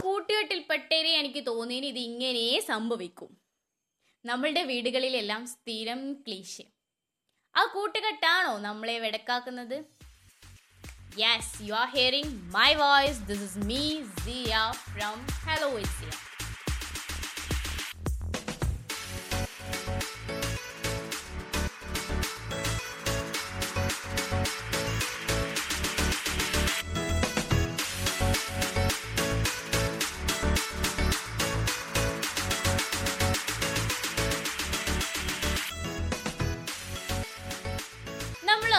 കൂട്ടുകെട്ടിൽപ്പെട്ടേരെ എനിക്ക് തോന്നിയതിന് ഇത് ഇങ്ങനെ സംഭവിക്കും. നമ്മളുടെ വീടുകളിലെല്ലാം സ്ഥിരം ക്ലീശ്. ആ കൂട്ടുകെട്ടാണോ നമ്മളെ വെടക്കാക്കുന്നത്? Yes you are hearing my voice this is me Siya from hello it's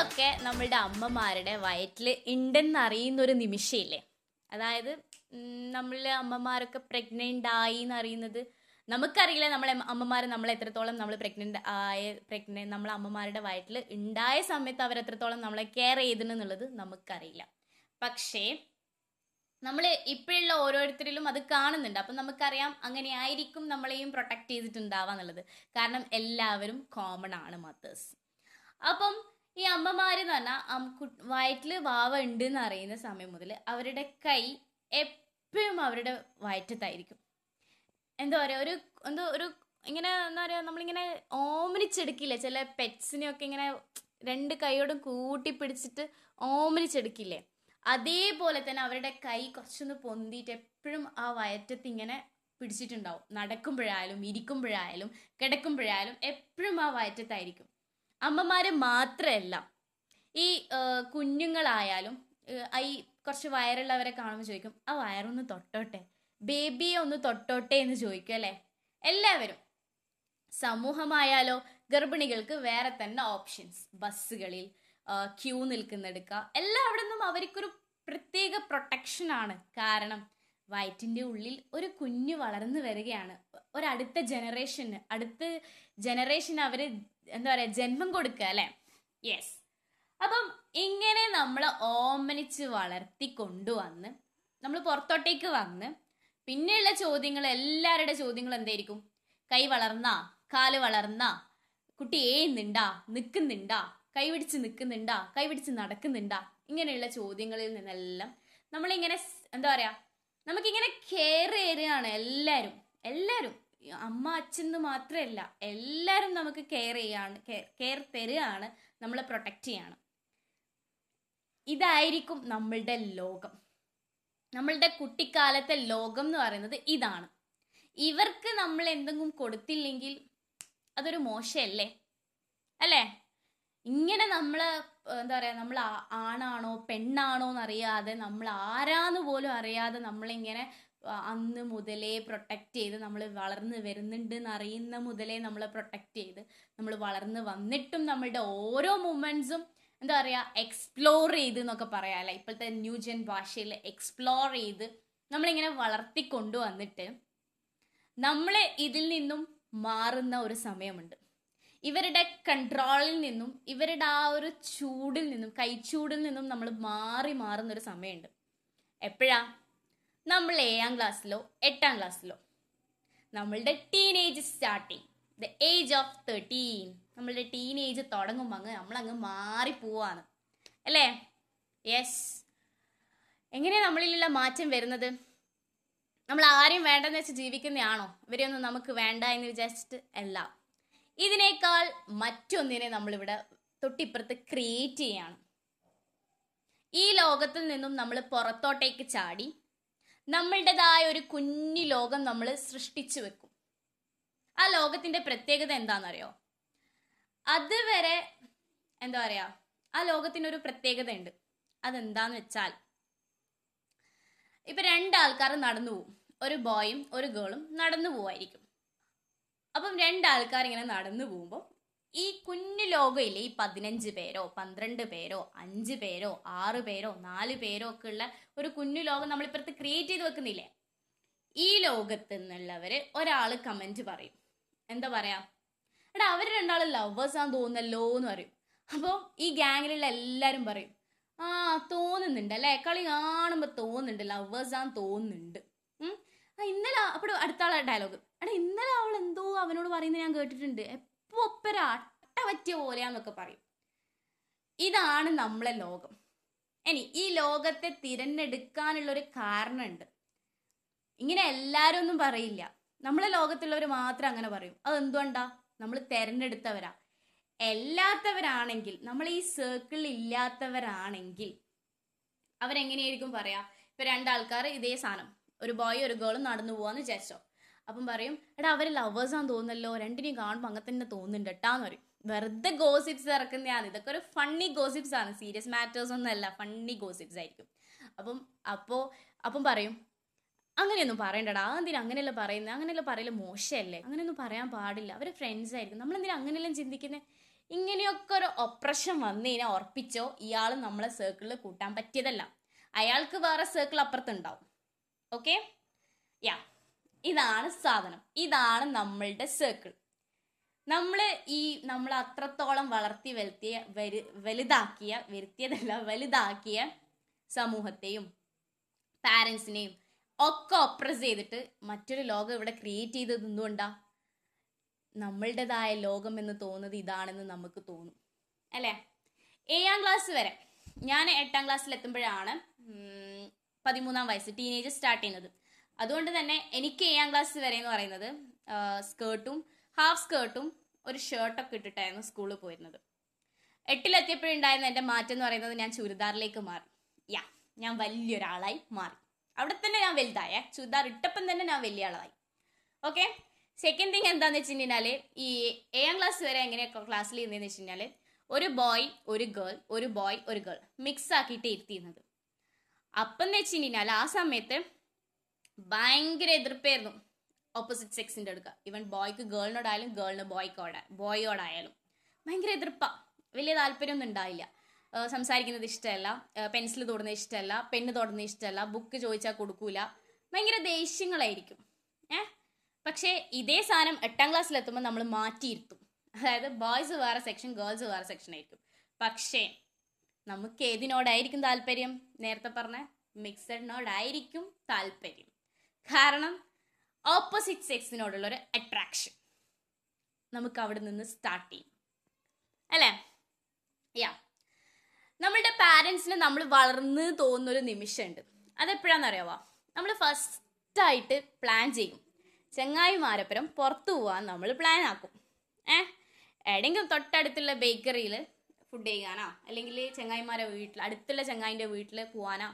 നമ്മളൊക്കെ നമ്മളുടെ അമ്മമാരുടെ വയറ്റിൽ ഉണ്ടെന്ന് അറിയുന്ന ഒരു നിമിഷമില്ലേ അതായത് നമ്മളെ അമ്മമാരൊക്കെ പ്രഗ്നന്റ് ആയി എന്ന് അറിയുന്നത് നമുക്കറിയില്ല നമ്മളെ അമ്മമാർ നമ്മൾ എത്രത്തോളം നമ്മൾ പ്രഗ്നന്റ് ആയ പ്രഗ്നന്റ് നമ്മളെ അമ്മമാരുടെ വയറ്റിൽ ഉണ്ടായ സമയത്ത് അവർ എത്രത്തോളം നമ്മളെ കെയർ ചെയ്തിട്ടുണ്ടെന്നുള്ളത് നമുക്കറിയില്ല. പക്ഷേ നമ്മൾ ഇപ്പോഴുള്ള ഓരോരുത്തരിലും അത് കാണുന്നുണ്ട്. അപ്പം നമുക്കറിയാം അങ്ങനെ ആയിരിക്കും നമ്മളെയും പ്രൊട്ടക്ട് ചെയ്തിട്ടുണ്ടാവാന്നുള്ളത് കാരണം എല്ലാവരും കോമൺ ആണ് മദേഴ്സ് അപ്പം ഈ അമ്മമാരെന്ന് പറഞ്ഞാൽ വയറ്റിൽ വാവ ഉണ്ട് എന്ന് അറിയുന്ന സമയം മുതൽ അവരുടെ കൈ എപ്പോഴും അവരുടെ വയറ്റത്തായിരിക്കും. എന്താ പറയുക ഒരു എന്തോ ഒരു ഇങ്ങനെ എന്താ പറയുക നമ്മളിങ്ങനെ ഓമനിച്ചെടുക്കില്ലേ ചില പെറ്റ്സിനെയൊക്കെ ഇങ്ങനെ രണ്ട് കൈയോടും കൂട്ടി പിടിച്ചിട്ട് ഓമനിച്ചെടുക്കില്ലേ അതേപോലെ തന്നെ അവരുടെ കൈ കുറച്ചൊന്ന് പൊന്തിയിട്ട് എപ്പോഴും ആ വയറ്റത്ത് ഇങ്ങനെ പിടിച്ചിട്ടുണ്ടാവും. നടക്കുമ്പോഴായാലും ഇരിക്കുമ്പോഴായാലും കിടക്കുമ്പോഴായാലും എപ്പോഴും ആ വയറ്റത്തായിരിക്കും. അമ്മമാര് മാത്രമല്ല. ഈ കുഞ്ഞുങ്ങളായാലും ഈ കുറച്ച് വയറുള്ളവരെ കാണുമ്പോൾ ചോദിക്കും ആ വയറൊന്ന് തൊട്ടോട്ടെ? ബേബിയെ ഒന്ന് തൊട്ടോട്ടെ? എന്ന് ചോദിക്കും അല്ലേ? എല്ലാവരും. സമൂഹമായാലോ ഗർഭിണികൾക്ക് വേറെ തന്നെ ഓപ്ഷൻസ്. ബസ്സുകളിൽ ക്യൂ നിൽക്കുന്നെടുക്കുക. എല്ലാം അവിടെ നിന്നും അവർക്കൊരു പ്രത്യേക പ്രൊട്ടക്ഷൻ ആണ്. കാരണം വയറ്റിന്റെ ഉള്ളിൽ ഒരു കുഞ്ഞ് വളർന്നു വരികയാണ്. ഒരടുത്ത ജനറേഷന് അടുത്ത ജനറേഷൻ അവർ എന്താ പറയുക ജന്മം കൊടുക്കുക അല്ലേ? യെസ് അപ്പം ഇങ്ങനെ നമ്മൾ ഓമനിച്ച് വളർത്തി കൊണ്ടുവന്ന് നമ്മൾ പുറത്തോട്ടേക്ക് വന്ന് പിന്നെയുള്ള ചോദ്യങ്ങൾ എല്ലാവരുടെ ചോദ്യങ്ങൾ എന്തായിരിക്കും? കൈ വളർന്നാ കാൽ വളർന്നാ കുട്ടി ഏന്നുണ്ടാ നിൽക്കുന്നുണ്ടാ കൈ പിടിച്ച് നിൽക്കുന്നുണ്ടാ കൈ പിടിച്ച് നടക്കുന്നുണ്ടാ ഇങ്ങനെയുള്ള ചോദ്യങ്ങളിൽ നിന്നെല്ലാം നമ്മളിങ്ങനെ എന്താ പറയുക നമുക്കിങ്ങനെ കെയർ ചെയ്യുകയാണ് എല്ലാവരും എല്ലാവരും. അമ്മ അച്ഛൻ മാത്രമല്ല എല്ലാവരും നമുക്ക് കെയർ ചെയ്യാണ് കെയർ തരികയാണ് നമ്മളെ പ്രൊട്ടക്റ്റ് ചെയ്യാണ്. ഇതായിരിക്കും നമ്മളുടെ ലോകം. നമ്മളുടെ കുട്ടിക്കാലത്തെ ലോകം എന്ന് പറയുന്നത് ഇതാണ്. ഇവർക്ക് നമ്മൾ എന്തെങ്കിലും കൊടുത്തില്ലെങ്കിൽ അതൊരു മോശമല്ലേ? അല്ലേ? ഇങ്ങനെ നമ്മൾ എന്താ പറയുക നമ്മൾ ആണാണോ പെണ്ണാണോ എന്നറിയാതെ നമ്മൾ ആരാന്ന് പോലും അറിയാതെ നമ്മളിങ്ങനെ അന്ന് മുതലേ പ്രൊട്ടക്റ്റ് ചെയ്ത് നമ്മൾ വളർന്ന് വരുന്നുണ്ട് എന്നറിയുന്ന മുതലേ നമ്മളെ പ്രൊട്ടക്റ്റ് ചെയ്ത് നമ്മൾ വളർന്ന് വന്നിട്ടും നമ്മളുടെ ഓരോ മൂമെന്റ്സും എന്താ പറയുക എക്സ്പ്ലോർ ചെയ്ത് എന്നൊക്കെ പറയാമല്ലേ ഇപ്പോഴത്തെ ന്യൂ ജെൻ ഭാഷയിൽ എക്സ്പ്ലോർ ചെയ്ത് നമ്മളിങ്ങനെ വളർത്തിക്കൊണ്ടു വന്നിട്ട് നമ്മൾ ഇതിൽ നിന്നും മാറുന്ന ഒരു സമയമുണ്ട്. ഇവരുടെ കൺട്രോളിൽ നിന്നും ഇവരുടെ ആ ഒരു ചൂടിൽ നിന്നും കൈച്ചൂടിൽ നിന്നും നമ്മൾ മാറി മാറുന്ന ഒരു സമയമുണ്ട്. എപ്പോഴാ? നമ്മൾ ഏഴാം ക്ലാസ്സിലോ എട്ടാം ക്ലാസ്സിലോ നമ്മളുടെ teenage starting the age of thirteen നമ്മളുടെ ടീനേജ് തുടങ്ങുമ്പോൾ അങ്ങ് നമ്മളങ്ങ് മാറിപ്പോവാണ് അല്ലേ? യെസ് എങ്ങനെയാണ് നമ്മളിലുള്ള മാറ്റം വരുന്നത്? നമ്മൾ ആരെയും വേണ്ടെന്ന് വെച്ച് ജീവിക്കുന്നതാണോ ഇവരെയൊന്നും നമുക്ക് വേണ്ട എന്ന് വിചാരിച്ചിട്ട് അല്ല. ഇതിനേക്കാൾ മറ്റൊന്നിനെ നമ്മളിവിടെ തൊട്ടിപ്പുറത്ത് ക്രിയേറ്റ് ചെയ്യാണ്. ഈ ലോകത്തിൽ നിന്നും നമ്മൾ പുറത്തോട്ടേക്ക് ചാടി നമ്മളുടേതായ ഒരു കുഞ്ഞു ലോകം നമ്മൾ സൃഷ്ടിച്ചു വെക്കും. ആ ലോകത്തിന്റെ പ്രത്യേകത എന്താണെന്നറിയോ? അതുവരെ എന്താ പറയാ? ആ ലോകത്തിനൊരു പ്രത്യേകത ഉണ്ട് അതെന്താന്ന് വെച്ചാൽ ഇപ്പൊ രണ്ടാൾക്കാർ നടന്നു പോവും. ഒരു ബോയും ഒരു ഗേളും നടന്നു പോവായിരിക്കും. അപ്പം രണ്ടാൾക്കാർ ഇങ്ങനെ നടന്നു പോകുമ്പോൾ ഈ കുഞ്ഞു ലോകയിലെ ഈ പതിനഞ്ച് പേരോ പന്ത്രണ്ട് പേരോ അഞ്ച് പേരോ ആറ് പേരോ നാല് പേരോ ഒക്കെ ഉള്ള ഒരു കുഞ്ഞു ലോകം നമ്മളിപ്പുറത്ത് ക്രിയേറ്റ് ചെയ്ത് വെക്കുന്നില്ലേ? ഈ ലോകത്ത് നിന്നുള്ളവര് ഒരാൾ കമന്റ് പറയും. എന്താ പറയാ? എടാ അവർ ലവേഴ്സ് ആണെന്ന് തോന്നല്ലോ എന്ന് പറയും. അപ്പോൾ ഈ ഗ്യാങ്ങിലുള്ള എല്ലാവരും പറയും ആ തോന്നുന്നുണ്ട് അല്ലേ? കളി കാണുമ്പോൾ തോന്നുന്നുണ്ട് ലവേഴ്സ് ആണെന്ന് തോന്നുന്നുണ്ട്. ആ ഇന്നലെ അപ്പോൾ അടുത്ത ആളെ ഡയലോഗ് എടാ ഇന്നലെ അവൾ എന്തോ അവനോട് പറയുന്നത് ഞാൻ കേട്ടിട്ടുണ്ട്. എപ്പോ ഒപ്പര അട്ട പറ്റിയ പോലെയാന്നൊക്കെ പറയും. ഇതാണ് നമ്മളെ ലോകം. ഇനി ഈ ലോകത്തെ തിരഞ്ഞെടുക്കാനുള്ള ഒരു കാരണമുണ്ട്. ഇങ്ങനെ എല്ലാവരും ഒന്നും പറയില്ല. നമ്മളെ ലോകത്തുള്ളവർ മാത്രം അങ്ങനെ പറയും. അത് എന്തുകൊണ്ടാ നമ്മൾ തിരഞ്ഞെടുത്തവരാ. എല്ലാത്തവരാണെങ്കിൽ നമ്മൾ ഈ സർക്കിളിൽ ഇല്ലാത്തവരാണെങ്കിൽ അവരെങ്ങനെയായിരിക്കും പറയാ? ഇപ്പൊ രണ്ടാൾക്കാർ ഇതേ സാധനം ഒരു ബോയ് ഒരു ഗേളും നടന്നു പോവാന്ന് വിചാരിച്ചോ. അപ്പം പറയും എടാ അവർ ലവേഴ്സ് ആണെന്ന് തോന്നുന്നല്ലോ രണ്ടിനെയും കാണുമ്പോൾ അങ്ങനെ തന്നെ തോന്നുന്നുണ്ട് കേട്ടാന്ന് പറയും. വെറുതെ ഗോസിപ്സ് ഇറക്കുന്നതാണ്. ഇതൊക്കെ ഒരു ഫണ്ണി ഗോസിപ്സ് ആണ്. സീരിയസ് മാറ്റേഴ്സ് ഒന്നും അല്ല. ഫണ്ണി ഗോസിപ്സ് ആയിരിക്കും. അപ്പം അപ്പോ അപ്പം പറയും അങ്ങനെയൊന്നും പറയണ്ടടാ. എന്തിനാ അങ്ങനെയല്ല പറയുന്നത് അങ്ങനെയല്ല പറയൽ മോശമല്ലേ? അങ്ങനെയൊന്നും പറയാൻ പാടില്ല. അവർ ഫ്രണ്ട്സ് ആയിരിക്കും. നമ്മൾ എന്തിനാ അങ്ങനെയെല്ലാം ചിന്തിക്കുന്നത് ഇങ്ങനെയൊക്കെ ഒരു ഒപ്രഷൻ വന്നു കഴിഞ്ഞാൽ ഉറപ്പിച്ചോ ഇയാൾ നമ്മളെ സർക്കിളിൽ കൂട്ടാൻ പറ്റിയതല്ല. അയാൾക്ക് വേറെ സർക്കിൾ അപ്പുറത്തുണ്ടാവും. ഓക്കെ യാ ഇതാണ് സാധനം. ഇതാണ് നമ്മളുടെ സർക്കിൾ നമ്മൾ ഈ നമ്മൾ അത്രത്തോളം വളർത്തി വരുത്തിയ വരു വലുതാക്കിയ വരുത്തിയതല്ല വലുതാക്കിയ സമൂഹത്തെയും പാരൻസിനെയും ഒക്കെ ഒപ്രസ് ചെയ്തിട്ട് മറ്റൊരു ലോകം ഇവിടെ ക്രിയേറ്റ് ചെയ്തത് എന്തുകൊണ്ടാ? നമ്മളുടേതായ ലോകം എന്ന് തോന്നുന്നത് ഇതാണെന്ന് നമുക്ക് തോന്നും. അല്ലേ? ഏഴാം ക്ലാസ് വരെ. ഞാൻ എട്ടാം ക്ലാസ്സിൽ എത്തുമ്പോഴാണ് പതിമൂന്നാം വയസ്സ് ടീനേജ് സ്റ്റാർട്ട് ചെയ്യുന്നത്. അതുകൊണ്ട് തന്നെ എനിക്ക് ഏഴാം ക്ലാസ് വരെ എന്ന് പറയുന്നത് സ്കേർട്ടും ഹാഫ് സ്കേർട്ടും ഒരു ഷർട്ടൊക്കെ ഇട്ടിട്ടായിരുന്നു സ്കൂളിൽ പോയിരുന്നത്. എട്ടിലെത്തിയപ്പോഴുണ്ടായിരുന്ന എന്റെ മാറ്റം എന്ന് പറയുന്നത് ഞാൻ ചുരിദാറിലേക്ക് മാറി. യാ ഞാൻ വലിയൊരാളായി മാറി. അവിടെ തന്നെ ഞാൻ വലുതായ ചുരിദാർ ഇട്ടപ്പം തന്നെ ഞാൻ വലിയ ആളായി. ഓക്കെ സെക്കൻഡ് തിങ് എന്താന്ന് വെച്ചിട്ടുണ്ടെങ്കിൽ ഈ ഏഴാം ക്ലാസ് വരെ എങ്ങനെയൊക്കെ ക്ലാസ്സിൽ ഇരുന്നതെന്ന് വെച്ചിട്ടുണ്ടെങ്കിൽ ഒരു ബോയ് ഒരു ഗേൾ ഒരു ബോയ് ഒരു ഗേൾ മിക്സ് ആക്കിയിട്ട് ഇരുത്തിയിരുന്നത്. അപ്പം എന്ന് വെച്ചിട്ടുണ്ടെങ്കിൽ ആ സമയത്ത് ഭയങ്കര എതിർപ്പായിരുന്നു ഓപ്പോസിറ്റ് സെക്സിന്റെ അടുക്ക. ഇവൻ ബോയ്ക്ക് ഗേളിനോടായാലും ഗേളിന് ബോയ്ക്കോട ബോയോടായാലും ഭയങ്കര എതിർപ്പാണ് വലിയ താല്പര്യമൊന്നും ഉണ്ടായില്ല. സംസാരിക്കുന്നത് ഇഷ്ടമല്ല. പെൻസിൽ തൊടുന്നത് ഇഷ്ടമല്ല. പെണ്ണ് തൊടുന്നത് ഇഷ്ടമല്ല. ബുക്ക് ചോദിച്ചാൽ കൊടുക്കൂല. ഭയങ്കര ദേഷ്യങ്ങളായിരിക്കും. ഏ? പക്ഷേ ഇതേ സാധനം എട്ടാം ക്ലാസ്സിലെത്തുമ്പോൾ നമ്മൾ മാറ്റിയിരുത്തും. അതായത് ബോയ്സ് വേറെ സെക്ഷൻ ഗേൾസ് വേറെ സെക്ഷൻ ആയിരിക്കും. പക്ഷേ നമുക്ക് ഏതിനോടായിരിക്കും താല്പര്യം? നേരത്തെ പറഞ്ഞ മിക്സഡിനോടായിരിക്കും താല്പര്യം. കാരണം ഓപ്പോസിറ്റ് സെക്സിനോടുള്ള ഒരു അട്രാക്ഷൻ നമുക്ക് അവിടെ നിന്ന് സ്റ്റാർട്ട് ചെയ്യും. അല്ലേ? യാ നമ്മളുടെ പാരൻസിന് നമ്മൾ വളർന്ന് തോന്നുന്ന ഒരു നിമിഷമുണ്ട്. അതെപ്പോഴാണെന്ന് അറിയാവോ? നമ്മൾ ഫസ്റ്റായിട്ട് പ്ലാൻ ചെയ്യും. ചെങ്ങായിമാരപ്പുറം പുറത്തു പോകാൻ നമ്മൾ പ്ലാൻ ആക്കും. ഏ? എവിടെയെങ്കിലും തൊട്ടടുത്തുള്ള ബേക്കറിയിൽ ഫുഡ് ചെയ്യാനാ? അല്ലെങ്കിൽ ചെങ്ങായിമാരെ വീട്ടിൽ അടുത്തുള്ള ചെങ്ങായിന്റെ വീട്ടിൽ പോവാനാ?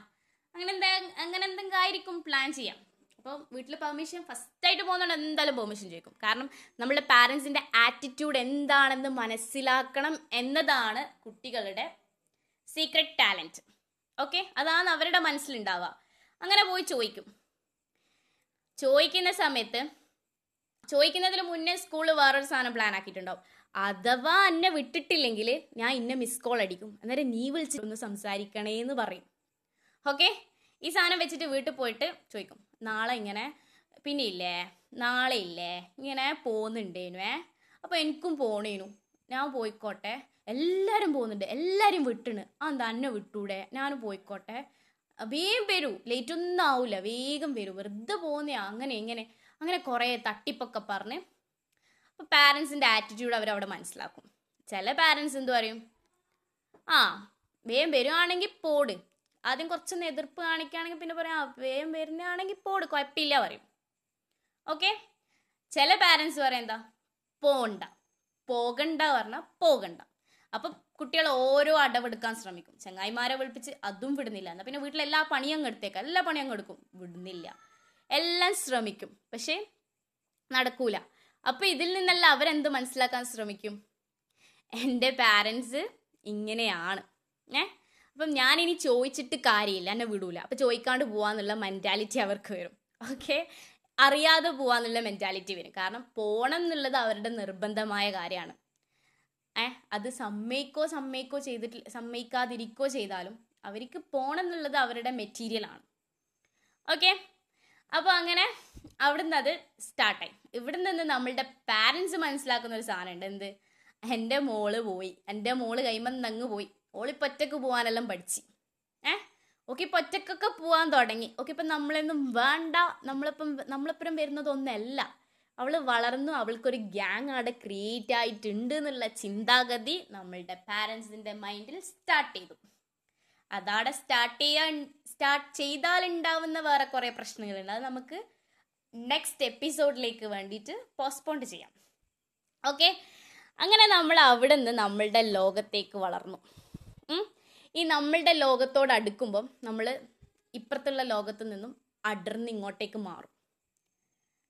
അങ്ങനെ എന്താ അങ്ങനെ എന്തെങ്കിലും ആയിരിക്കും പ്ലാൻ ചെയ്യാം. അപ്പോൾ വീട്ടിൽ പെർമിഷൻ ഫസ്റ്റ് ആയിട്ട് പോകുന്നുണ്ട് എന്തായാലും പെർമിഷൻ ചോദിക്കും. കാരണം നമ്മുടെ പാരൻസിന്റെ ആറ്റിറ്റ്യൂഡ് എന്താണെന്ന് മനസ്സിലാക്കണം എന്നതാണ് കുട്ടികളുടെ സീക്രട്ട് ടാലന്റ് ഓക്കെ അതാണ് അവരുടെ മനസ്സിലുണ്ടാവുക. അങ്ങനെ പോയി ചോദിക്കും. ചോദിക്കുന്ന സമയത്ത് ചോദിക്കുന്നതിന് മുന്നേ സ്കൂളിൽ വേറൊരു സാധനം പ്ലാൻ ആക്കിയിട്ടുണ്ടാവും. അഥവാ എന്നെ വിട്ടിട്ടില്ലെങ്കിൽ ഞാൻ ഇന്ന മിസ് കോൾ അടിക്കും. അന്നേരം നീ വിളിച്ചിട്ടൊന്ന് സംസാരിക്കണേ എന്ന് പറയും. ഓക്കെ ഈ സാധനം വെച്ചിട്ട് വീട്ടിൽ പോയിട്ട് ചോദിക്കും. നാളെ ഇങ്ങനെ പിന്നെ ഇല്ലേ നാളെ ഇല്ലേ ഇങ്ങനെ പോകുന്നുണ്ടേനുവേ അപ്പോൾ എനിക്കും പോണേനു. ഞാൻ പോയിക്കോട്ടെ. എല്ലാവരും പോകുന്നുണ്ട് എല്ലാവരും വിട്ടണ്. ആ തന്നെ വിട്ടൂടെ? ഞാനും പോയിക്കോട്ടെ. വേഗം വരൂ. ലേറ്റ് ഒന്നും ആവില്ല വേഗം വരൂ. വെറുതെ പോകുന്നയാ അങ്ങനെ ഇങ്ങനെ അങ്ങനെ കുറേ തട്ടിപ്പൊക്കെ പറഞ്ഞ് അപ്പോൾ പാരൻസിന്റെ ആറ്റിറ്റ്യൂഡ് അവരവിടെ മനസ്സിലാക്കും. ചില പാരൻസ് എന്തു പറയും? ആ വേഗം വരുവാണെങ്കിൽ പോട്. ആദ്യം കുറച്ചൊന്ന് എതിർപ്പ് കാണിക്കുകയാണെങ്കിൽ പിന്നെ പറയാം വേഗം വരുന്നതാണെങ്കിൽ പോട് കുഴപ്പമില്ല പറയും. ഓക്കെ? ചില പാരൻസ് പറയാം എന്താ? പോണ്ട പോകണ്ട പറഞ്ഞാൽ പോകണ്ട. അപ്പം കുട്ടികൾ ഓരോ അടവെടുക്കാൻ ശ്രമിക്കും. ചങ്ങായിമാരെ വിളിപ്പിച്ച് അതും വിടുന്നില്ല. എന്നാൽ പിന്നെ വീട്ടിൽ എല്ലാ പണിയും അങ്ങ് എടുത്തേക്കാം. എല്ലാ പണിയും അങ്ങ് എടുക്കും. വിടുന്നില്ല. എല്ലാം ശ്രമിക്കും. പക്ഷേ നടക്കൂല. അപ്പൊ ഇതിൽ നിന്നല്ല അവരെന്ത് മനസ്സിലാക്കാൻ ശ്രമിക്കും? എന്റെ പാരൻസ് ഇങ്ങനെയാണ്. ഏ? അപ്പം ഞാനിനി ചോദിച്ചിട്ട് കാര്യമില്ല എന്നെ വിടൂല. അപ്പം ചോദിക്കാണ്ട് പോവാന്നുള്ള മെന്റാലിറ്റി അവർക്ക് വരും. ഓക്കെ അറിയാതെ പോവാന്നുള്ള മെന്റാലിറ്റി വരും. കാരണം പോണം എന്നുള്ളത് അവരുടെ നിർബന്ധമായ കാര്യമാണ്. ഏ? അത് സമ്മയിക്കോ സമ്മയിക്കോ ചെയ്തിട്ട് സമ്മയിക്കാതിരിക്കോ ചെയ്താലും അവർക്ക് പോണം എന്നുള്ളത് അവരുടെ മെറ്റീരിയലാണ് ഓക്കെ അപ്പോൾ അങ്ങനെ അവിടുന്ന് അത് സ്റ്റാർട്ടായി ഇവിടെ നിന്ന് നമ്മളുടെ പാരൻസ് മനസ്സിലാക്കുന്ന ഒരു സാധനമുണ്ട്. എന്ത്? എന്റെ മോൾ പോയി. എന്റെ മോൾ കൈമന്ന് അങ്ങ് പോയി. ഓളിപ്പോൾ ഒറ്റയ്ക്ക് പോകാനെല്ലാം പഠിച്ച്. ഏ? ഓക്കെ ഇപ്പൊ ഒറ്റക്കൊക്കെ പോകാൻ തുടങ്ങി. ഓക്കെ ഇപ്പം നമ്മളൊന്നും വേണ്ട നമ്മളിപ്പം നമ്മളിപ്പുറം വരുന്നതൊന്നല്ല. അവൾ വളർന്നു അവൾക്കൊരു ഗ്യാങ് അവിടെ ക്രിയേറ്റ് ആയിട്ടുണ്ട് എന്നുള്ള ചിന്താഗതി നമ്മളുടെ പാരൻസിന്റെ മൈൻഡിൽ സ്റ്റാർട്ട് ചെയ്തു. അതവിടെ സ്റ്റാർട്ട് ചെയ്യാൻ സ്റ്റാർട്ട് ചെയ്താൽ ഉണ്ടാവുന്ന വേറെ കുറേ പ്രശ്നങ്ങളുണ്ട്. അത് നമുക്ക് നെക്സ്റ്റ് എപ്പിസോഡിലേക്ക് വേണ്ടിയിട്ട് പോസ്റ്റ്പോണ്ട് ചെയ്യാം. ഓക്കെ? അങ്ങനെ നമ്മൾ അവിടെ നിന്ന് നമ്മളുടെ ലോകത്തേക്ക് വളർന്നു. ഈ നമ്മളുടെ ലോകത്തോട് അടുക്കുമ്പം നമ്മൾ ഇപ്പുറത്തുള്ള ലോകത്ത് നിന്നും അടർന്ന് ഇങ്ങോട്ടേക്ക് മാറും.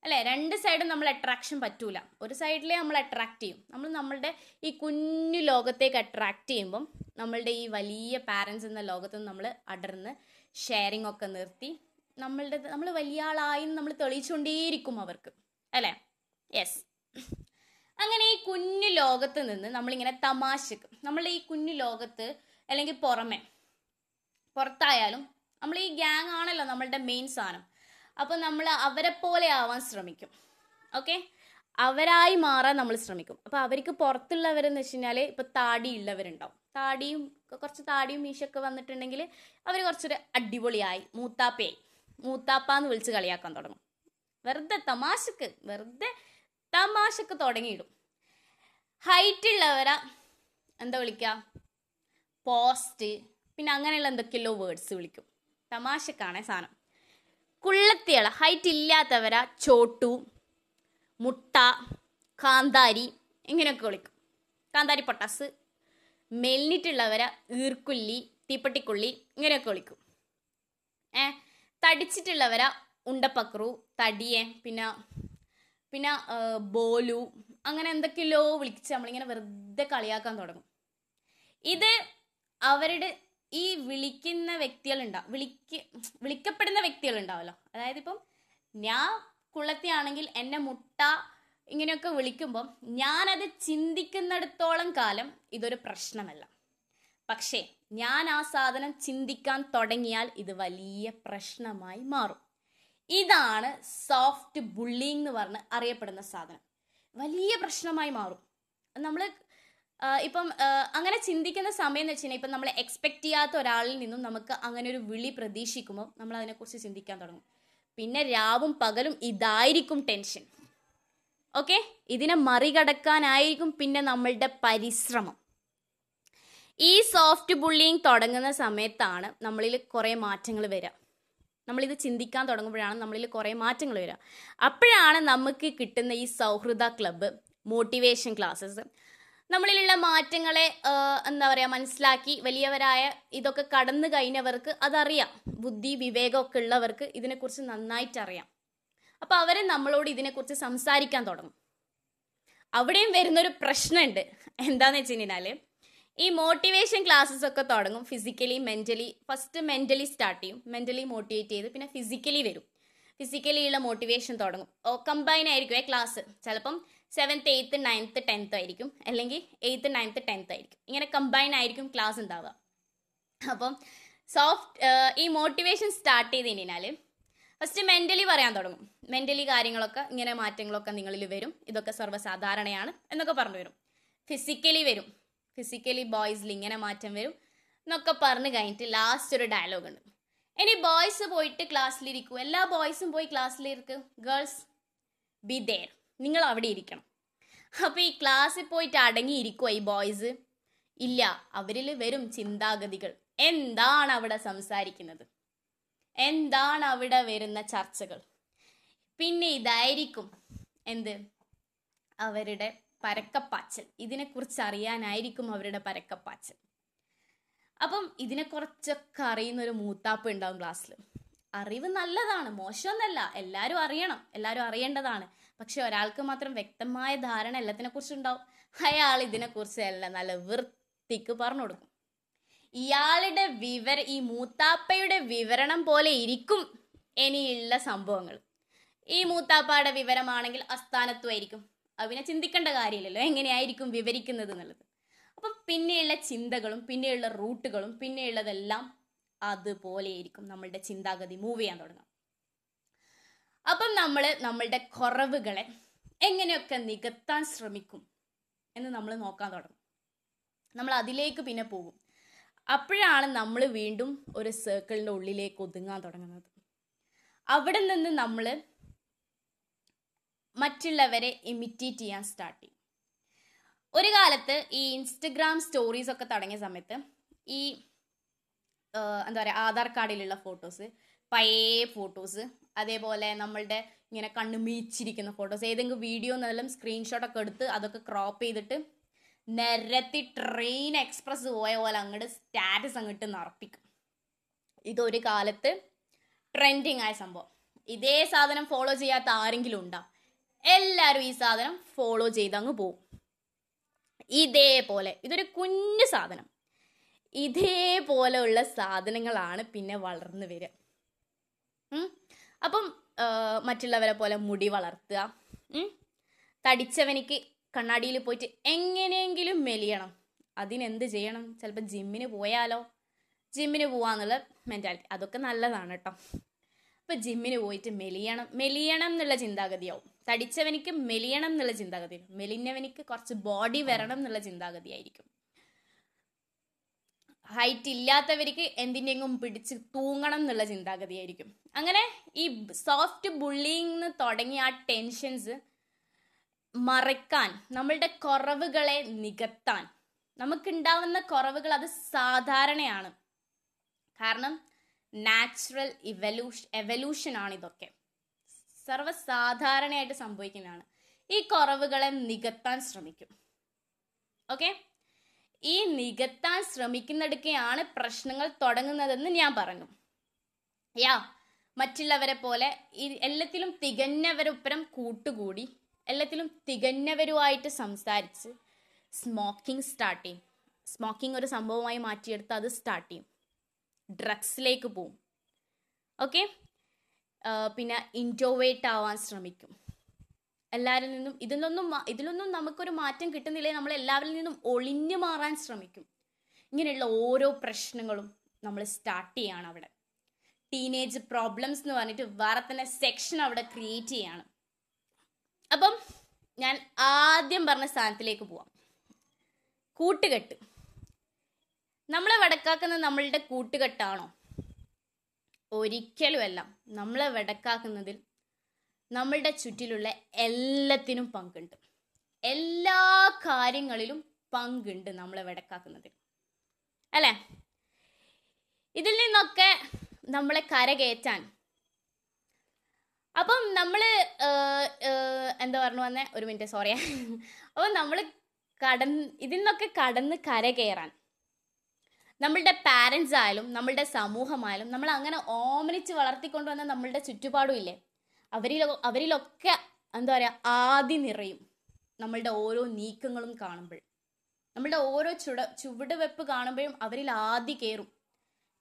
അല്ലേ? രണ്ട് സൈഡും നമ്മൾ അട്രാക്ഷൻ പറ്റൂല. ഒരു സൈഡിലേ നമ്മൾ അട്രാക്ട് ചെയ്യും. നമ്മൾ നമ്മളുടെ ഈ കുഞ്ഞു ലോകത്തേക്ക് അട്രാക്ട് ചെയ്യുമ്പം നമ്മളുടെ ഈ വലിയ പാരൻസ് എന്ന ലോകത്ത് നമ്മൾ അടർന്ന് ഷെയറിംഗ് ഒക്കെ നിർത്തി നമ്മളുടെ നമ്മൾ വലിയ ആളായി നമ്മൾ തെളിയിച്ചുകൊണ്ടേയിരിക്കും അവർക്ക്. അല്ലേ? യെസ് അങ്ങനെ ഈ കുഞ്ഞു ലോകത്ത് നിന്ന് നമ്മളിങ്ങനെ തമാശക്ക് നമ്മളുടെ ഈ കുഞ്ഞു ലോകത്ത് അല്ലെങ്കിൽ പുറമെ. പുറത്തായാലും നമ്മൾ ഈ ഗ്യാങ് ആണല്ലോ നമ്മളുടെ മെയിൻ സാധനം. അപ്പോൾ നമ്മൾ അവരെ പോലെ ആവാൻ ശ്രമിക്കും. ഓക്കെ അവരായി മാറാൻ നമ്മൾ ശ്രമിക്കും. അപ്പോൾ അവർക്ക് പുറത്തുള്ളവരെന്ന് വെച്ച് കഴിഞ്ഞാൽ ഇപ്പോൾ താടിയുള്ളവരുണ്ടാവും. താടിയും കുറച്ച് താടിയും മീശൊക്കെ വന്നിട്ടുണ്ടെങ്കിൽ അവർ കുറച്ചൊരു അടിപൊളിയായി. മൂത്താപ്പയായി. മൂത്താപ്പ എന്ന് വിളിച്ച് കളിയാക്കാൻ തുടങ്ങും. വെറുതെ തമാശക്ക് വെറുതെ തമാശക്ക് തുടങ്ങിയിടും. ഹൈറ്റ് ഉള്ളവരാ എന്താ വിളിക്കുക പോസ്റ്റ് പിന്നെ അങ്ങനെയുള്ള എന്തൊക്കെയല്ലോ വേർഡ്സ് വിളിക്കും. തമാശക്കാണേ സാധനം. കുള്ളത്തിയള ഹൈറ്റ് ഇല്ലാത്തവരാ ചോട്ടു മുട്ട കാന്താരി ഇങ്ങനെയൊക്കെ വിളിക്കും. കാന്താരി പൊട്ടാസ് മെലിഞ്ഞിട്ടുള്ളവരെ ഈർക്കുല്ലി തീപ്പട്ടിക്കുള്ളി ഇങ്ങനെയൊക്കെ വിളിക്കും. ഏ തടിച്ചിട്ടുള്ളവരെ ഉണ്ടപ്പക്രു തടിയെ പിന്നെ പിന്നെ ബോലു അങ്ങനെ എന്തൊക്കെയല്ലോ വിളിച്ച് നമ്മളിങ്ങനെ വെറുതെ കളിയാക്കാൻ തുടങ്ങും. ഇത് അവരുടെ ഈ വിളിക്കുന്ന വ്യക്തികളുണ്ടാവും വിളിക്ക വിളിക്കപ്പെടുന്ന വ്യക്തികളുണ്ടാവല്ലോ. അതായത് ഇപ്പം ഞാൻ കുളത്തിയാണെങ്കിൽ എന്നെ മുട്ട ഇങ്ങനെയൊക്കെ വിളിക്കുമ്പം ഞാനത് ചിന്തിക്കുന്നിടത്തോളം കാലം ഇതൊരു പ്രശ്നമല്ല. പക്ഷേ ഞാൻ ആ സാധനം ചിന്തിക്കാൻ തുടങ്ങിയാൽ ഇത് വലിയ പ്രശ്നമായി മാറും. ഇതാണ് സോഫ്റ്റ് ബുള്ളിങ് എന്ന് പറഞ്ഞ് അറിയപ്പെടുന്ന സാധനം. വലിയ പ്രശ്നമായി മാറും. നമ്മൾ ഇപ്പം അങ്ങനെ ചിന്തിക്കുന്ന സമയം എന്ന് വെച്ച് കഴിഞ്ഞാൽ ഇപ്പം നമ്മൾ എക്സ്പെക്ട് ചെയ്യാത്ത ഒരാളിൽ നിന്നും നമുക്ക് അങ്ങനെ ഒരു വിളി പ്രതീക്ഷിക്കുമ്പോൾ നമ്മൾ അതിനെക്കുറിച്ച് ചിന്തിക്കാൻ തുടങ്ങും. പിന്നെ രാവും പകലും ഇതായിരിക്കും ടെൻഷൻ ഓക്കെ ഇതിനെ മറികടക്കാനായിരിക്കും പിന്നെ നമ്മളുടെ പരിശ്രമം. ഈ സോഫ്റ്റ് ബുള്ളിങ് തുടങ്ങുന്ന സമയത്താണ് നമ്മളിൽ കുറേ മാറ്റങ്ങൾ വരിക. നമ്മളിത് ചിന്തിക്കാൻ തുടങ്ങുമ്പോഴാണ് നമ്മളിൽ കുറേ മാറ്റങ്ങൾ വരിക. അപ്പോഴാണ് നമുക്ക് കിട്ടുന്ന ഈ സൗഹൃദ ക്ലബ്ബ് മോട്ടിവേഷൻ ക്ലാസ്സസ് നമ്മളിലുള്ള മാറ്റങ്ങളെ എന്താ പറയുക മനസ്സിലാക്കി വലിയവരായ ഇതൊക്കെ കടന്നു കഴിഞ്ഞവർക്ക് അതറിയാം. ബുദ്ധി വിവേകമൊക്കെ ഉള്ളവർക്ക് ഇതിനെക്കുറിച്ച് നന്നായിട്ട് അറിയാം അപ്പോൾ അവരെ നമ്മളോട് ഇതിനെക്കുറിച്ച് സംസാരിക്കാൻ തുടങ്ങും. അവിടെയും വരുന്നൊരു പ്രശ്നമുണ്ട്. എന്താന്ന് വെച്ച് കഴിഞ്ഞാൽ ഈ മോട്ടിവേഷൻ ക്ലാസ്സസ് ഒക്കെ തുടങ്ങും. Physically mentally first mentally start ചെയ്യും. മെന്റലി മോട്ടിവേറ്റ് ചെയ്ത് പിന്നെ ഫിസിക്കലി വരും. ഫിസിക്കലി ഉള്ള മോട്ടിവേഷൻ തുടങ്ങും. കമ്പൈൻ ആയിരിക്കും ക്ലാസ് ചിലപ്പം സെവൻത്ത് എയ്ത്ത് നയൻത്ത് ടെൻത്ത് ആയിരിക്കും. അല്ലെങ്കിൽ എയ്ത്ത് നയൻത്ത് ടെൻത്ത് ആയിരിക്കും. ഇങ്ങനെ കമ്പൈൻ ആയിരിക്കും ക്ലാസ് ഉണ്ടാവുക. അപ്പം സോഫ്റ്റ് ഈ മോട്ടിവേഷൻ സ്റ്റാർട്ട് ചെയ്ത് കഴിഞ്ഞാൽ ഫസ്റ്റ് മെന്റലി പറയാൻ തുടങ്ങും. മെന്റലി കാര്യങ്ങളൊക്കെ ഇങ്ങനെ മാറ്റങ്ങളൊക്കെ നിങ്ങളിൽ വരും. ഇതൊക്കെ സർവസാധാരണയാണ് എന്നൊക്കെ പറഞ്ഞു വരും. ഫിസിക്കലി വരും. ഫിസിക്കലി ബോയ്സിൽ ഇങ്ങനെ മാറ്റം വരും എന്നൊക്കെ പറഞ്ഞു കഴിഞ്ഞിട്ട് ലാസ്റ്റ് ഒരു ഡയലോഗ് ഉണ്ട്. ഇനി ബോയ്സ് പോയിട്ട് ക്ലാസ്സിലിരിക്കും എല്ലാ ബോയ്സും പോയി ക്ലാസ്സിലിരിക്കും ഗേൾസ് ബി ദെയർ നിങ്ങൾ അവിടെ ഇരിക്കണം. അപ്പോൾ ഈ ക്ലാസ്സിൽ പോയിട്ട് അടങ്ങിയിരിക്കുമോ ഈ ബോയ്സ് ഇല്ല അവരിൽ വരും ചിന്താഗതികൾ. എന്താണ് അവിടെ സംസാരിക്കുന്നത്? എന്താണ് അവിടെ വരുന്ന ചർച്ചകൾ? പിന്നെ ഇതായിരിക്കും എന്ത്? അവരുടെ പരക്കപ്പാച്ചൽ. ഇതിനെക്കുറിച്ച് അറിയാനായിരിക്കും അവരുടെ പരക്കപ്പാച്ചൽ. അപ്പം ഇതിനെക്കുറിച്ചൊക്കെ അറിയുന്ന ഒരു മൂത്താപ്പ് ഉണ്ടാവും ക്ലാസ്സിൽ അറിവ് നല്ലതാണ് മോശമൊന്നല്ല. എല്ലാവരും അറിയണം. എല്ലാവരും അറിയേണ്ടതാണ്. പക്ഷെ ഒരാൾക്ക് മാത്രം വ്യക്തമായ ധാരണ എല്ലാത്തിനെക്കുറിച്ച് ഉണ്ടാവും അയാൾ ഇതിനെക്കുറിച്ച് എല്ലാം നല്ല വൃത്തിക്ക് പറഞ്ഞു കൊടുക്കും. ഇയാളുടെ വിവര ഈ മൂത്താപ്പയുടെ വിവരണം പോലെ ഇരിക്കും ഇനിയുള്ള സംഭവങ്ങൾ. ഈ മൂത്താപ്പയുടെ വിവരമാണെങ്കിൽ അസ്ഥാനത്വമായിരിക്കും അതിനെ ചിന്തിക്കേണ്ട കാര്യമില്ലല്ലോ. എങ്ങനെയായിരിക്കും വിവരിക്കുന്നത് എന്നുള്ളത്. അപ്പം പിന്നെയുള്ള ചിന്തകളും പിന്നെയുള്ള റൂട്ടുകളും പിന്നെയുള്ളതെല്ലാം അതുപോലെയായിരിക്കും നമ്മളുടെ ചിന്താഗതി മൂവ് ചെയ്യാൻ തുടങ്ങും അപ്പം നമ്മൾ നമ്മളുടെ കുറവുകളെ എങ്ങനെയൊക്കെ നികത്താൻ ശ്രമിക്കും എന്ന് നമ്മൾ നോക്കാൻ തുടങ്ങും. നമ്മൾ അതിലേക്ക് പിന്നെ പോകും. അപ്പോഴാണ് നമ്മൾ വീണ്ടും ഒരു സർക്കിളിന്റെ ഉള്ളിലേക്ക് ഒതുങ്ങാൻ തുടങ്ങുന്നത്. അവിടെ നിന്ന് നമ്മൾ മറ്റുള്ളവരെ ഇമിറ്റേറ്റ് ചെയ്യാൻ സ്റ്റാർട്ട് ചെയ്യും. ഒരു കാലത്ത് ഈ ഇൻസ്റ്റഗ്രാം സ്റ്റോറീസ് ഒക്കെ തുടങ്ങിയ സമയത്ത് ഈ എന്താ പറയുക ആധാർ കാർഡിലുള്ള ഫോട്ടോസ് പഴയ ഫോട്ടോസ് അതേപോലെ നമ്മളുടെ ഇങ്ങനെ കണ്ണ് മീച്ചിരിക്കുന്ന ഫോട്ടോസ് ഏതെങ്കിലും വീഡിയോ സ്ക്രീൻഷോട്ട് സ്ക്രീൻഷോട്ടൊക്കെ എടുത്ത് അതൊക്കെ ക്രോപ്പ് ചെയ്തിട്ട് നിരത്തി ട്രെയിൻ എക്സ്പ്രസ് പോയ പോലെ അങ്ങോട്ട് സ്റ്റാറ്റസ് അങ്ങോട്ട് നിറപ്പിക്കും. ഇതൊരു കാലത്ത് ട്രെൻഡിങ് ആയ സംഭവം. ഇതേ സാധനം ഫോളോ ചെയ്യാത്ത ആരെങ്കിലും ഉണ്ടാ? എല്ലാവരും ഈ സാധനം ഫോളോ ചെയ്ത് അങ്ങ് പോവും. ഇതേപോലെ ഇതൊരു കുഞ്ഞു സാധനം. ഇതേപോലെയുള്ള സാധനങ്ങളാണ് പിന്നെ വളർന്നു വരിക. അപ്പം മറ്റുള്ളവരെ പോലെ മുടി വളർത്തുക. തടിച്ചവനിക്ക് കണ്ണാടിയിൽ പോയിട്ട് എങ്ങനെയെങ്കിലും മെലിയണം. അതിനെന്ത് ചെയ്യണം? ചിലപ്പോൾ ജിമ്മിന് പോയാലോ? ജിമ്മിന് പോവാന്നുള്ള മെന്റാലിറ്റി അതൊക്കെ നല്ലതാണ് കേട്ടോ അപ്പോൾ ജിമ്മിന് പോയിട്ട് മെലിയണം. മെലിയണം എന്നുള്ള ചിന്താഗതിയാവും. തടിച്ചവനിക്ക് മെലിയണം എന്നുള്ള ചിന്താഗതി മെലിഞ്ഞവനിക്ക് കുറച്ച് ബോഡി വരണം എന്നുള്ള ചിന്താഗതിയായിരിക്കും. ഹൈറ്റ് ഇല്ലാത്തവർക്ക് എന്തിനെങ്കിലും പിടിച്ച് തൂങ്ങണം എന്നുള്ള ചിന്താഗതിയായിരിക്കും. അങ്ങനെ ഈ സോഫ്റ്റ് ബുള്ളിങ് തുടങ്ങിയ ആ ടെൻഷൻസ് മറയ്ക്കാൻ നമ്മളുടെ കുറവുകളെ നികത്താൻ. നമുക്കുണ്ടാവുന്ന കുറവുകൾ അത് സാധാരണയാണ്. കാരണം നാച്ചുറൽ ഇവല്യൂഷൻ എവല്യൂഷനാണ് ഇതൊക്കെ. സർവസാധാരണയായിട്ട് സംഭവിക്കുന്നതാണ്. ഈ കുറവുകളെ നികത്താൻ ശ്രമിക്കും. ഓക്കെ ഈ നികത്താൻ ശ്രമിക്കുന്നിടക്കെയാണ് പ്രശ്നങ്ങൾ തുടങ്ങുന്നതെന്ന് ഞാൻ പറഞ്ഞു. യാ മറ്റുള്ളവരെ പോലെ എല്ലാത്തിലും തികഞ്ഞവരൊപ്പരം കൂട്ടുകൂടി എല്ലാത്തിലും തികഞ്ഞവരുമായിട്ട് സംസാരിച്ച് സ്മോക്കിംഗ് സ്റ്റാർട്ട് ചെയ്യും. സ്മോക്കിംഗ് ഒരു സംഭവമായി മാറ്റിയെടുത്ത് അത് സ്റ്റാർട്ട് ചെയ്യും. ഡ്രഗ്സിലേക്ക് പോവും. ഓക്കെ പിന്നെ ഇന്റോവേറ്റ് ആവാൻ ശ്രമിക്കും. എല്ലാവരിൽ നിന്നും ഇതിലൊന്നും ഇതിലൊന്നും നമുക്കൊരു മാറ്റം കിട്ടുന്നില്ലേ? നമ്മൾ എല്ലാവരിൽ നിന്നും ഒളിഞ്ഞു മാറാൻ ശ്രമിക്കും. ഇങ്ങനെയുള്ള ഓരോ പ്രശ്നങ്ങളും നമ്മൾ സ്റ്റാർട്ട് ചെയ്യാണ് അവിടെ. ടീനേജ് പ്രോബ്ലംസ് എന്ന് പറഞ്ഞിട്ട് വേറെ തന്നെ സെക്ഷൻ അവിടെ ക്രിയേറ്റ് ചെയ്യാണ്. അപ്പം ഞാൻ ആദ്യം പറഞ്ഞ സ്ഥാനത്തിലേക്ക് പോവാം. കൂട്ടുകെട്ട്. നമ്മളെ വടക്കാക്കുന്നത് നമ്മളുടെ കൂട്ടുകെട്ടാണോ? ഒരിക്കലുമല്ല നമ്മളെ വടക്കാക്കുന്നതിൽ നമ്മളുടെ ചുറ്റിലുള്ള എല്ലാത്തിനും പങ്കുണ്ട്. എല്ലാ കാര്യങ്ങളിലും പങ്കുണ്ട് നമ്മളെ വിടക്കാക്കുന്നതിൽ അല്ലേ? ഇതിൽ നിന്നൊക്കെ നമ്മളെ കരകയറ്റാൻ. അപ്പം നമ്മൾ എന്താ പറഞ്ഞു വന്നേ? ഒരു മിനിറ്റ് സോറി അപ്പം നമ്മൾ കടന്ന് ഇതിൽ നിന്നൊക്കെ കടന്ന് കരകയറാൻ. നമ്മളുടെ പാരൻസ് ആയാലും നമ്മളുടെ സമൂഹമായാലും നമ്മൾ അങ്ങനെ ഓമനിച്ച് വളർത്തിക്കൊണ്ടുവന്ന നമ്മളുടെ ചുറ്റുപാടും ഇല്ലേ? അവരിൽ അവരിലൊക്കെ എന്താ പറയുക ആദി നിറയും നമ്മളുടെ ഓരോ നീക്കങ്ങളും കാണുമ്പോൾ. നമ്മളുടെ ഓരോ ചുട ചുവടുവെപ്പ് കാണുമ്പോഴും അവരിൽ ആദ്യം കയറും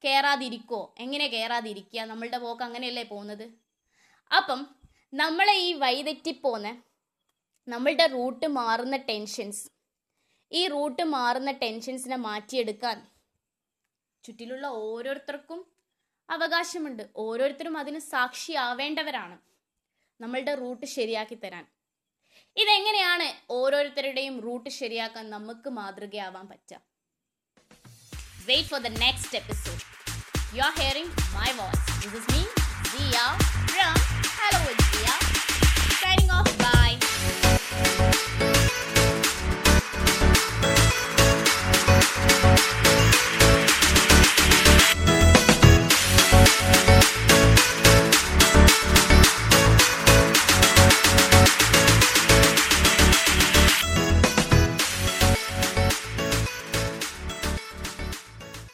കയറാതിരിക്കോ എങ്ങനെ കയറാതിരിക്കുക നമ്മളുടെ പോക്ക് അങ്ങനെയല്ലേ പോകുന്നത്? അപ്പം നമ്മളെ ഈ വഴിതെറ്റിപ്പോന്ന് നമ്മളുടെ റൂട്ട് മാറുന്ന ടെൻഷൻസ് ഈ റൂട്ട് മാറുന്ന ടെൻഷൻസിനെ മാറ്റിയെടുക്കാൻ ചുറ്റിലുള്ള ഓരോരുത്തർക്കും അവകാശമുണ്ട്. ഓരോരുത്തരും അതിന് സാക്ഷിയാവേണ്ടവരാണ്. നമ്മളുടെ റൂട്ട് ശരിയാക്കി തരാൻ. ഇതെങ്ങനെയാണ് ഓരോരുത്തരുടെയും റൂട്ട് ശരിയാക്കാൻ നമുക്ക് മാതൃകയാവാൻ പറ്റുക? Wait for the next episode you are hearing my voice this is me Diya hello Diya signing off bye